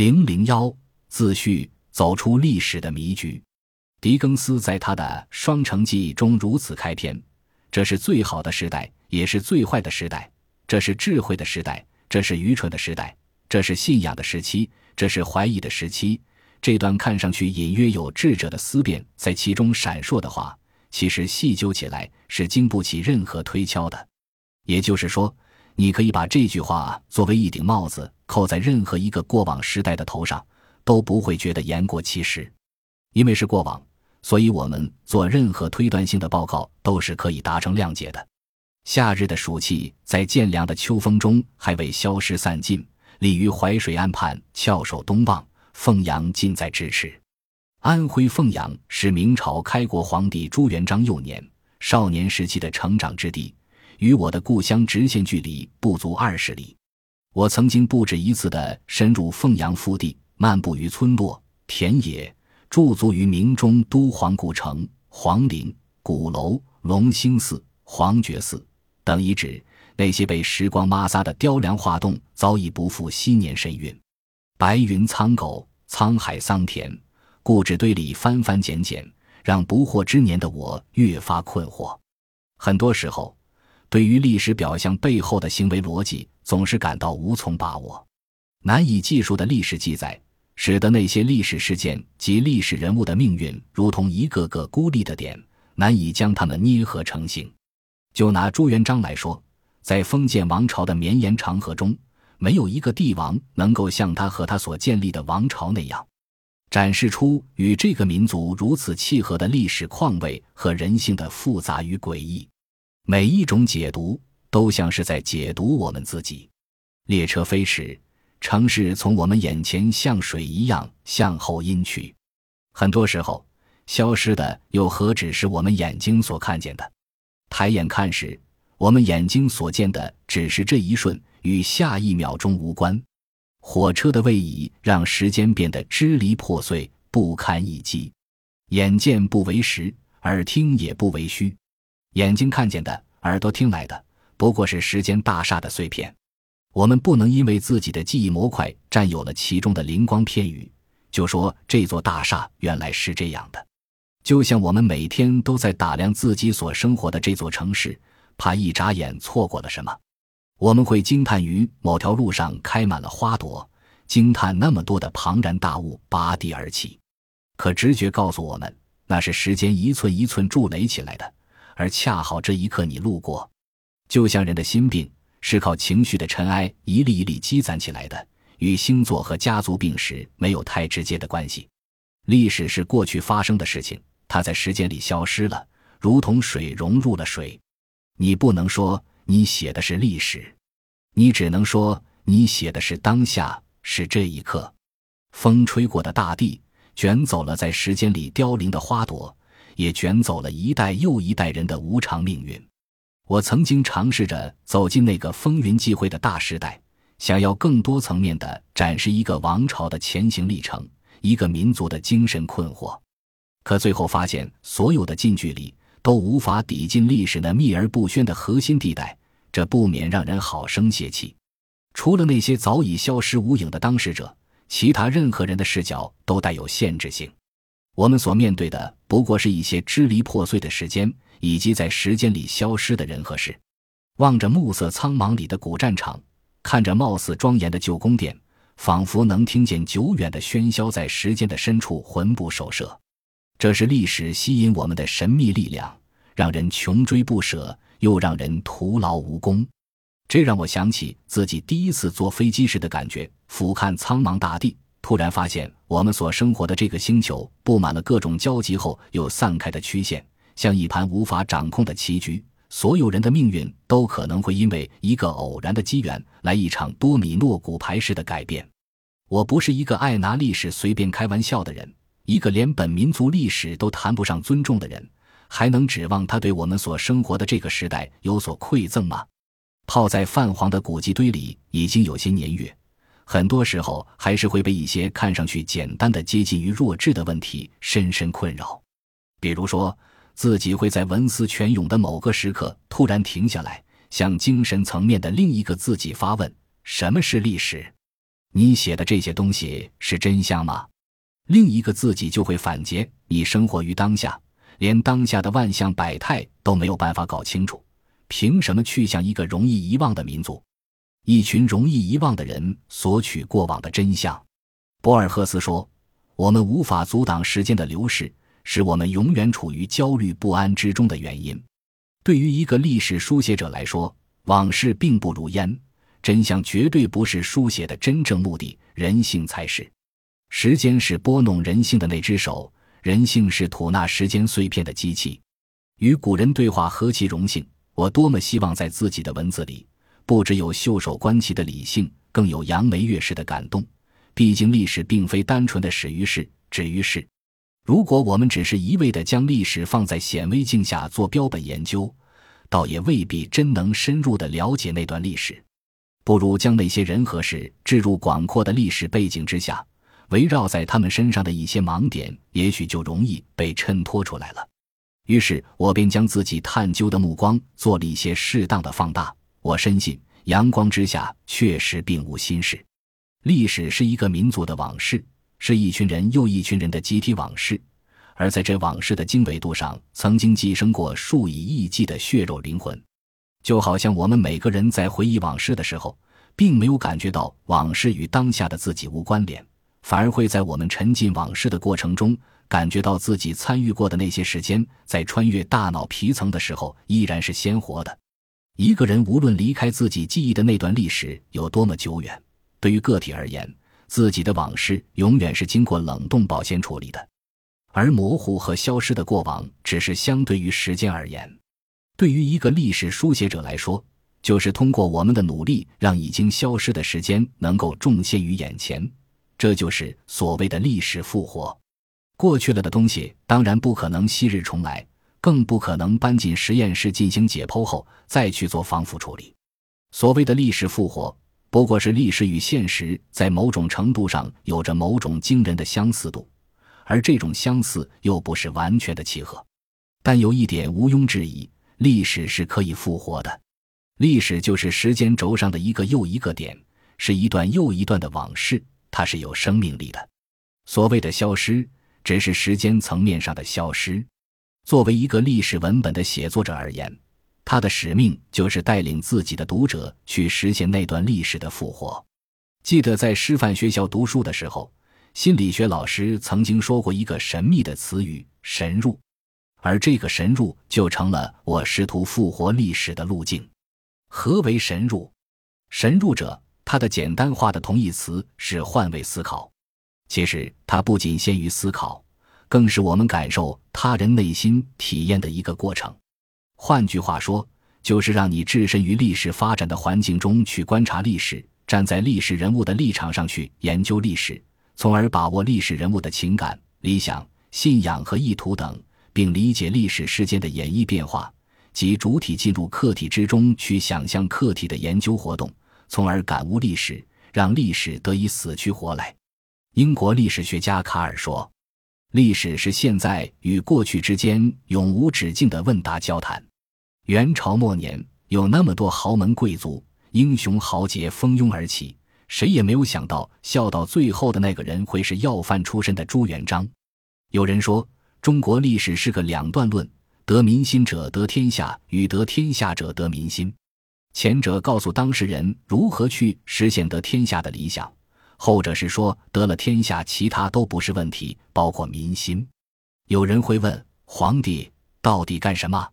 零零幺自序：走出历史的迷局。狄更斯在他的《双城记》中如此开篇：“这是最好的时代，也是最坏的时代；这是智慧的时代，这是愚蠢的时代；这是信仰的时期，这是怀疑的时期。”这段看上去隐约有智者的思辨在其中闪烁的话，其实细究起来是经不起任何推敲的。也就是说，你可以把这句话作为一顶帽子。扣在任何一个过往时代的头上，都不会觉得言过其实，因为是过往，所以我们做任何推断性的报告都是可以达成谅解的。夏日的暑气在渐凉的秋风中还未消失散尽，立于淮水岸畔，翘首东望，凤阳近在咫尺。安徽凤阳是明朝开国皇帝朱元璋幼年、少年时期的成长之地，与我的故乡直线距离不足二十里。我曾经不止一次地深入凤阳腹地，漫步于村落、田野，驻足于明中都皇古城、皇陵、鼓楼、隆兴寺、皇觉寺等遗址。那些被时光抹杀的雕梁画栋，早已不复昔年神韵。白云苍狗，沧海桑田，故纸堆里翻翻捡捡，让不惑之年的我越发困惑。很多时候。对于历史表象背后的行为逻辑，总是感到无从把握，难以计数的历史记载，使得那些历史事件及历史人物的命运，如同一个个孤立的点，难以将它们捏合成形。就拿朱元璋来说，在封建王朝的绵延长河中，没有一个帝王能够像他和他所建立的王朝那样，展示出与这个民族如此契合的历史况味和人性的复杂与诡异。每一种解读都像是在解读我们自己。列车飞驰，城市从我们眼前像水一样向后阴去。很多时候，消失的又何止是我们眼睛所看见的？抬眼看时，我们眼睛所见的只是这一瞬，与下一秒钟无关。火车的位移让时间变得支离破碎、不堪一击。眼见不为实，耳听也不为虚。眼睛看见的，耳朵听来的，不过是时间大厦的碎片。我们不能因为自己的记忆模块占有了其中的灵光片羽，就说这座大厦原来是这样的。就像我们每天都在打量自己所生活的这座城市，怕一眨眼错过了什么。我们会惊叹于某条路上开满了花朵，惊叹那么多的庞然大物拔地而起。可直觉告诉我们，那是时间一寸一寸筑垒起来的。而恰好这一刻你路过，就像人的心病是靠情绪的尘埃一粒一粒积攒起来的，与星座和家族病史没有太直接的关系。历史是过去发生的事情，它在时间里消失了，如同水融入了水。你不能说你写的是历史，你只能说你写的是当下，是这一刻。风吹过的大地，卷走了在时间里凋零的花朵。也卷走了一代又一代人的无常命运。我曾经尝试着走进那个风云际会的大时代，想要更多层面的展示一个王朝的前行历程，一个民族的精神困惑。可最后发现，所有的近距离都无法抵近历史那秘而不宣的核心地带，这不免让人好生泄气。除了那些早已消失无影的当事者，其他任何人的视角都带有限制性。我们所面对的不过是一些支离破碎的时间，以及在时间里消失的人和事。望着暮色苍茫里的古战场，看着貌似庄严的旧宫殿，仿佛能听见久远的喧嚣在时间的深处魂不守舍。这是历史吸引我们的神秘力量，让人穷追不舍，又让人徒劳无功。这让我想起自己第一次坐飞机时的感觉：俯瞰苍茫大地。突然发现，我们所生活的这个星球布满了各种交集后又散开的曲线，像一盘无法掌控的棋局。所有人的命运都可能会因为一个偶然的机缘来一场多米诺骨牌式的改变。我不是一个爱拿历史随便开玩笑的人，一个连本民族历史都谈不上尊重的人，还能指望他对我们所生活的这个时代有所馈赠吗？泡在泛黄的古籍堆里已经有些年月。很多时候还是会被一些看上去简单的、接近于弱智的问题深深困扰，比如说自己会在文思泉涌的某个时刻突然停下来，向精神层面的另一个自己发问：什么是历史？你写的这些东西是真相吗？另一个自己就会反诘：你生活于当下，连当下的万象百态都没有办法搞清楚，凭什么去向一个容易遗忘的民族？一群容易遗忘的人索取过往的真相。博尔赫斯说：“我们无法阻挡时间的流逝，是我们永远处于焦虑不安之中的原因。”对于一个历史书写者来说，往事并不如烟，真相绝对不是书写的真正目的，人性才是。时间是拨弄人性的那只手，人性是吐纳时间碎片的机器。与古人对话何其荣幸！我多么希望在自己的文字里。不只有袖手观棋的理性，更有扬眉跃石的感动。毕竟历史并非单纯的始于世、止于世。如果我们只是一味地将历史放在显微镜下做标本研究，倒也未必真能深入地了解那段历史。不如将那些人和事置入广阔的历史背景之下，围绕在他们身上的一些盲点，也许就容易被衬托出来了。于是我便将自己探究的目光做了一些适当的放大。我深信，阳光之下确实并无心事。历史是一个民族的往事，是一群人又一群人的集体往事。而在这往事的经纬度上，曾经寄生过数以亿计的血肉灵魂。就好像我们每个人在回忆往事的时候，并没有感觉到往事与当下的自己无关联，反而会在我们沉浸往事的过程中，感觉到自己参与过的那些时间，在穿越大脑皮层的时候，依然是鲜活的。一个人无论离开自己记忆的那段历史有多么久远，对于个体而言，自己的往事永远是经过冷冻保鲜处理的，而模糊和消失的过往只是相对于时间而言。对于一个历史书写者来说，就是通过我们的努力，让已经消失的时间能够重现于眼前，这就是所谓的历史复活。过去了的东西当然不可能昔日重来。更不可能搬进实验室进行解剖后再去做防腐处理。所谓的历史复活，不过是历史与现实在某种程度上有着某种惊人的相似度，而这种相似又不是完全的契合。但有一点毋庸置疑：历史是可以复活的。历史就是时间轴上的一个又一个点，是一段又一段的往事，它是有生命力的。所谓的消失，只是时间层面上的消失。作为一个历史文本的写作者而言，他的使命就是带领自己的读者去实现那段历史的复活。记得在师范学校读书的时候，心理学老师曾经说过一个神秘的词语“神入”，而这个“神入”就成了我试图复活历史的路径。何为“神入”？“神入”者，它的简单化的同义词是换位思考。其实，它不仅限于思考。更是我们感受他人内心体验的一个过程。换句话说，就是让你置身于历史发展的环境中去观察历史，站在历史人物的立场上去研究历史，从而把握历史人物的情感、理想、信仰和意图等，并理解历史事件的演绎变化，即主体进入客体之中去想象客体的研究活动，从而感悟历史，让历史得以死去活来。英国历史学家卡尔说。历史是现在与过去之间永无止境的问答交谈。元朝末年，有那么多豪门贵族、英雄豪杰蜂拥而起，谁也没有想到笑到最后的那个人会是要饭出身的朱元璋。有人说，中国历史是个两段论：得民心者得天下，与得天下者得民心。前者告诉当事人如何去实现得天下的理想。后者是说得了天下，其他都不是问题，包括民心。有人会问皇帝到底干什么？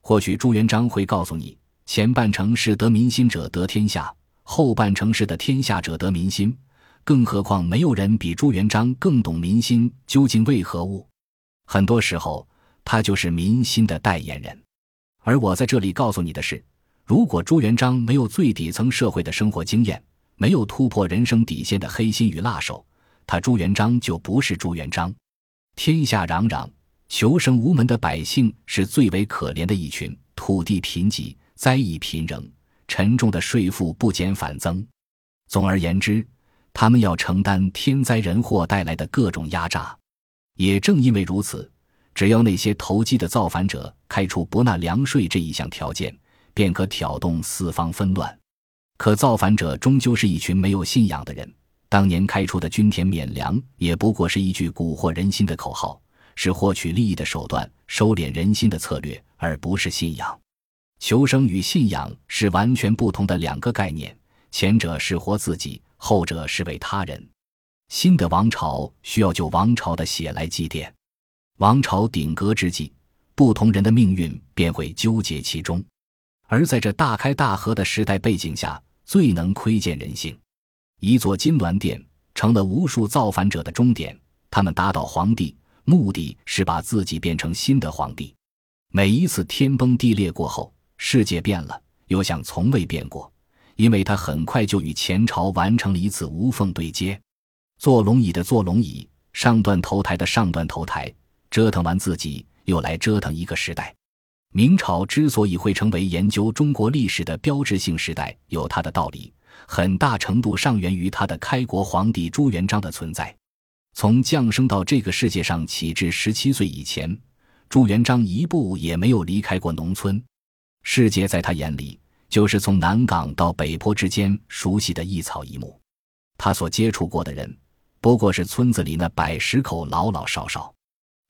或许朱元璋会告诉你，前半程是得民心者得天下，后半程是得天下者得民心。更何况没有人比朱元璋更懂民心究竟为何物。很多时候，他就是民心的代言人。而我在这里告诉你的是，如果朱元璋没有最底层社会的生活经验，没有突破人生底线的黑心与辣手，他朱元璋就不是朱元璋。天下攘攘，求生无门的百姓是最为可怜的一群。土地贫瘠，灾疫频仍，沉重的税负不减反增。总而言之，他们要承担天灾人祸带来的各种压榨。也正因为如此，只要那些投机的造反者开出不纳粮税这一项条件，便可挑动四方纷乱。可造反者终究是一群没有信仰的人，当年开出的均田免粮，也不过是一句蛊惑人心的口号，是获取利益的手段、收敛人心的策略，而不是信仰。求生与信仰是完全不同的两个概念，前者是活自己，后者是为他人。新的王朝需要就王朝的血来祭奠，王朝鼎革之际，不同人的命运便会纠结其中。而在这大开大合的时代背景下，最能窥见人性。一座金銮殿成了无数造反者的终点。他们打倒皇帝，目的是把自己变成新的皇帝。每一次天崩地裂过后，世界变了，又像从未变过，因为他很快就与前朝完成了一次无缝对接。坐龙椅的坐龙椅，上断头台的上断头台，折腾完自己，又来折腾一个时代。明朝之所以会成为研究中国历史的标志性时代，有它的道理。很大程度上源于他的开国皇帝朱元璋的存在。从降生到这个世界上起至十七岁以前，朱元璋一步也没有离开过农村。世界在他眼里就是从南岗到北坡之间熟悉的一草一木。他所接触过的人，不过是村子里那百十口老老少少。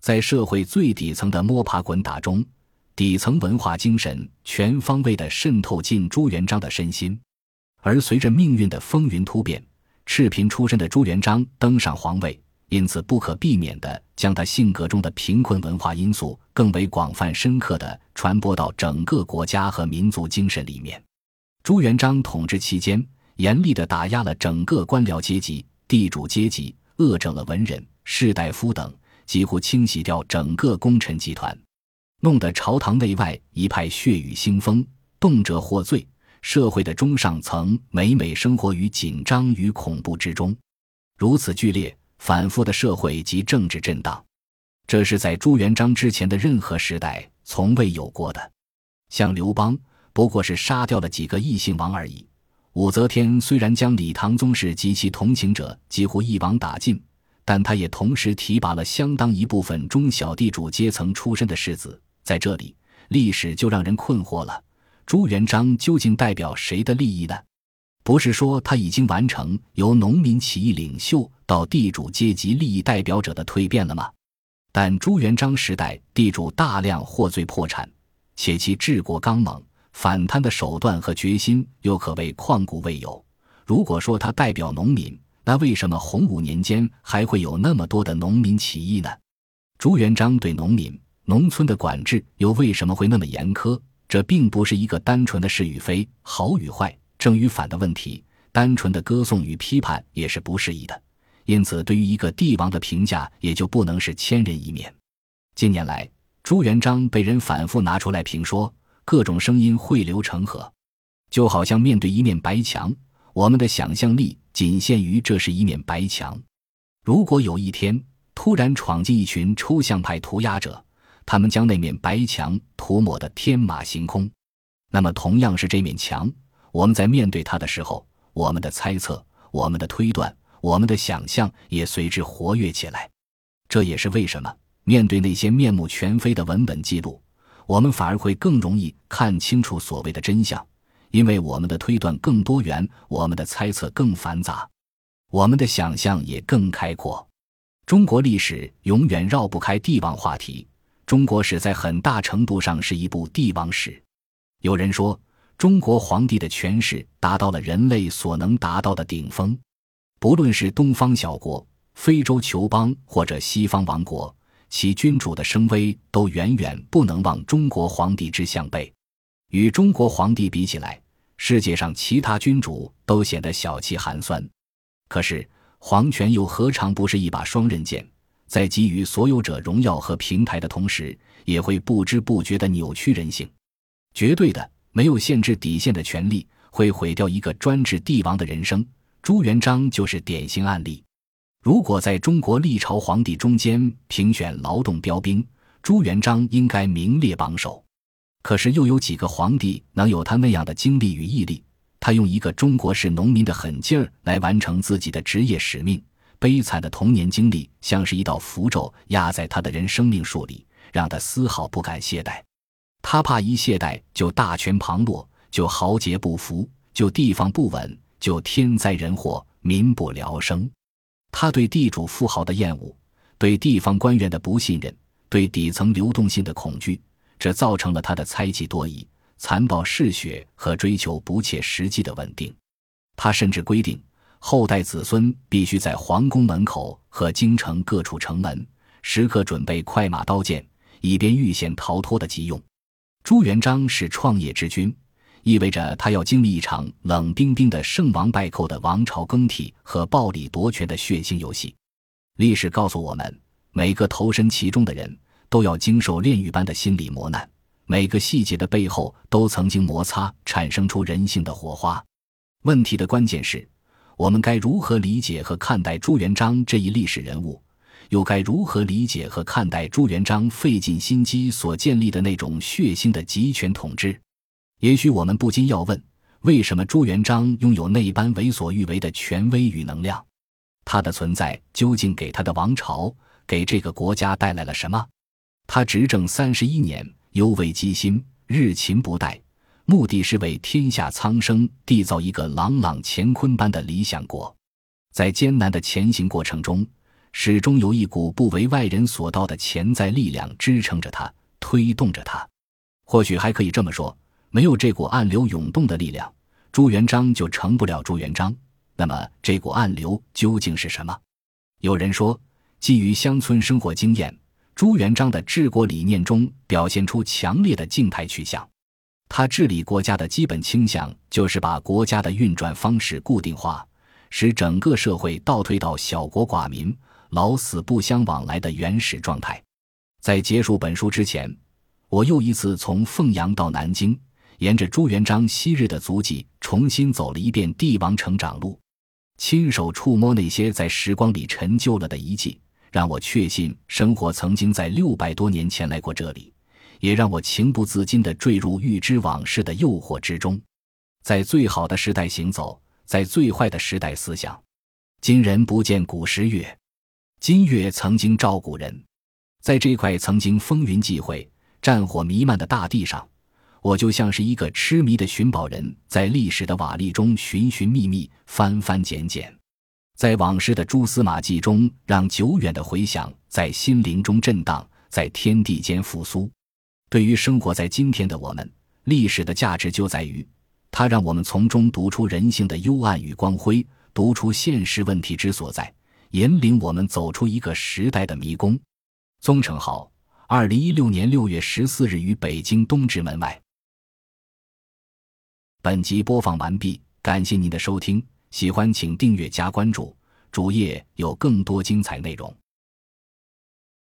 在社会最底层的摸爬滚打中，底层文化精神全方位地渗透进朱元璋的身心。而随着命运的风云突变，赤贫出身的朱元璋登上皇位，因此不可避免地将他性格中的贫困文化因素更为广泛深刻地传播到整个国家和民族精神里面。朱元璋统治期间，严厉地打压了整个官僚阶级、地主阶级，恶整了文人、士大夫等，几乎清洗掉整个功臣集团，弄得朝堂内外一派血雨腥风，动辄获罪。社会的中上层每每生活于紧张与恐怖之中，如此剧烈、反复的社会及政治震荡，这是在朱元璋之前的任何时代从未有过的。像刘邦，不过是杀掉了几个异姓王而已；武则天虽然将李唐宗室及其同情者几乎一网打尽，但他也同时提拔了相当一部分中小地主阶层出身的世子。在这里，历史就让人困惑了。朱元璋究竟代表谁的利益呢？不是说他已经完成由农民起义领袖到地主阶级利益代表者的蜕变了吗？但朱元璋时代地主大量获罪破产，且其治国刚猛，反贪的手段和决心又可谓旷古未有。如果说他代表农民，那为什么洪武年间还会有那么多的农民起义呢？朱元璋对农民、农村的管制又为什么会那么严苛？这并不是一个单纯的是与非、好与坏、正与反的问题，单纯的歌颂与批判也是不适宜的。因此，对于一个帝王的评价也就不能是千人一面。近年来，朱元璋被人反复拿出来评说，各种声音汇流成河，就好像面对一面白墙，我们的想象力仅限于这是一面白墙。如果有一天突然闯进一群抽象派涂鸦者，他们将那面白墙涂抹得天马行空，那么同样是这面墙，我们在面对它的时候，我们的猜测、我们的推断、我们的想象也随之活跃起来。这也是为什么面对那些面目全非的文本记录，我们反而会更容易看清楚所谓的真相，因为我们的推断更多元，我们的猜测更繁杂，我们的想象也更开阔。中国历史永远绕不开帝王话题。中国史在很大程度上是一部帝王史。有人说，中国皇帝的权势达到了人类所能达到的顶峰。不论是东方小国、非洲酋邦或者西方王国，其君主的声威都远远不能望中国皇帝之项背。与中国皇帝比起来，世界上其他君主都显得小气寒酸。可是，皇权又何尝不是一把双刃剑？在给予所有者荣耀和平台的同时，也会不知不觉地扭曲人性。绝对的、没有限制底线的权利，会毁掉一个专制帝王的人生。朱元璋就是典型案例。如果在中国历朝皇帝中间评选劳动标兵，朱元璋应该名列榜首。可是，又有几个皇帝能有他那样的精力与毅力？他用一个中国式农民的狠劲儿来完成自己的职业使命。悲惨的童年经历像是一道符咒压在他的人生命树里，让他丝毫不敢懈怠。他怕一懈怠就大权旁落，就豪杰不服，就地方不稳，就天灾人祸，民不聊生。他对地主富豪的厌恶，对地方官员的不信任，对底层流动性的恐惧，这造成了他的猜忌多疑、残暴嗜血和追求不切实际的稳定。他甚至规定，后代子孙必须在皇宫门口和京城各处城门时刻准备快马刀剑，以便遇险逃脱的急用。朱元璋是创业之君。意味着他要经历一场冷冰冰的胜王败寇的王朝更替和暴力夺权的血腥游戏。历史告诉我们，每个投身其中的人都要经受炼狱般的心理磨难，每个细节的背后都曾经摩擦，产生出人性的火花。问题的关键是，我们该如何理解和看待朱元璋这一历史人物，又该如何理解和看待朱元璋费尽心机所建立的那种血腥的集权统治？也许我们不禁要问：为什么朱元璋拥有那般为所欲为的权威与能量？他的存在究竟给他的王朝、给这个国家带来了什么？他执政三十一年，犹未积心，日勤不怠，目的是为天下苍生缔造一个朗朗乾坤般的理想国。在艰难的前行过程中，始终有一股不为外人所道的潜在力量支撑着他，推动着他。或许还可以这么说。没有这股暗流涌动的力量，朱元璋就成不了朱元璋。那么，这股暗流究竟是什么？有人说，基于乡村生活经验，朱元璋的治国理念中表现出强烈的静态取向。他治理国家的基本倾向就是把国家的运转方式固定化，使整个社会倒退到小国寡民、老死不相往来的原始状态。在结束本书之前，我又一次从凤阳到南京。沿着朱元璋昔日的足迹，重新走了一遍帝王成长路，亲手触摸那些在时光里陈旧了的遗迹，让我确信生活曾经在六百多年前来过这里，也让我情不自禁地坠入预知往事的诱惑之中。在最好的时代行走，在最坏的时代思想。今人不见古时月，今月曾经照古人。在这块曾经风云际会、战火弥漫的大地上。我就像是一个痴迷的寻宝人，在历史的瓦砾中寻寻觅觅、翻翻捡捡，在往事的蛛丝马迹中，让久远的回响在心灵中震荡，在天地间复苏。对于生活在今天的我们，历史的价值就在于，它让我们从中读出人性的幽暗与光辉，读出现实问题之所在，引领我们走出一个时代的迷宫。宗成浩，二零一六年六月十四日于北京东直门外。本集播放完毕，感谢您的收听，喜欢请订阅加关注，主页有更多精彩内容。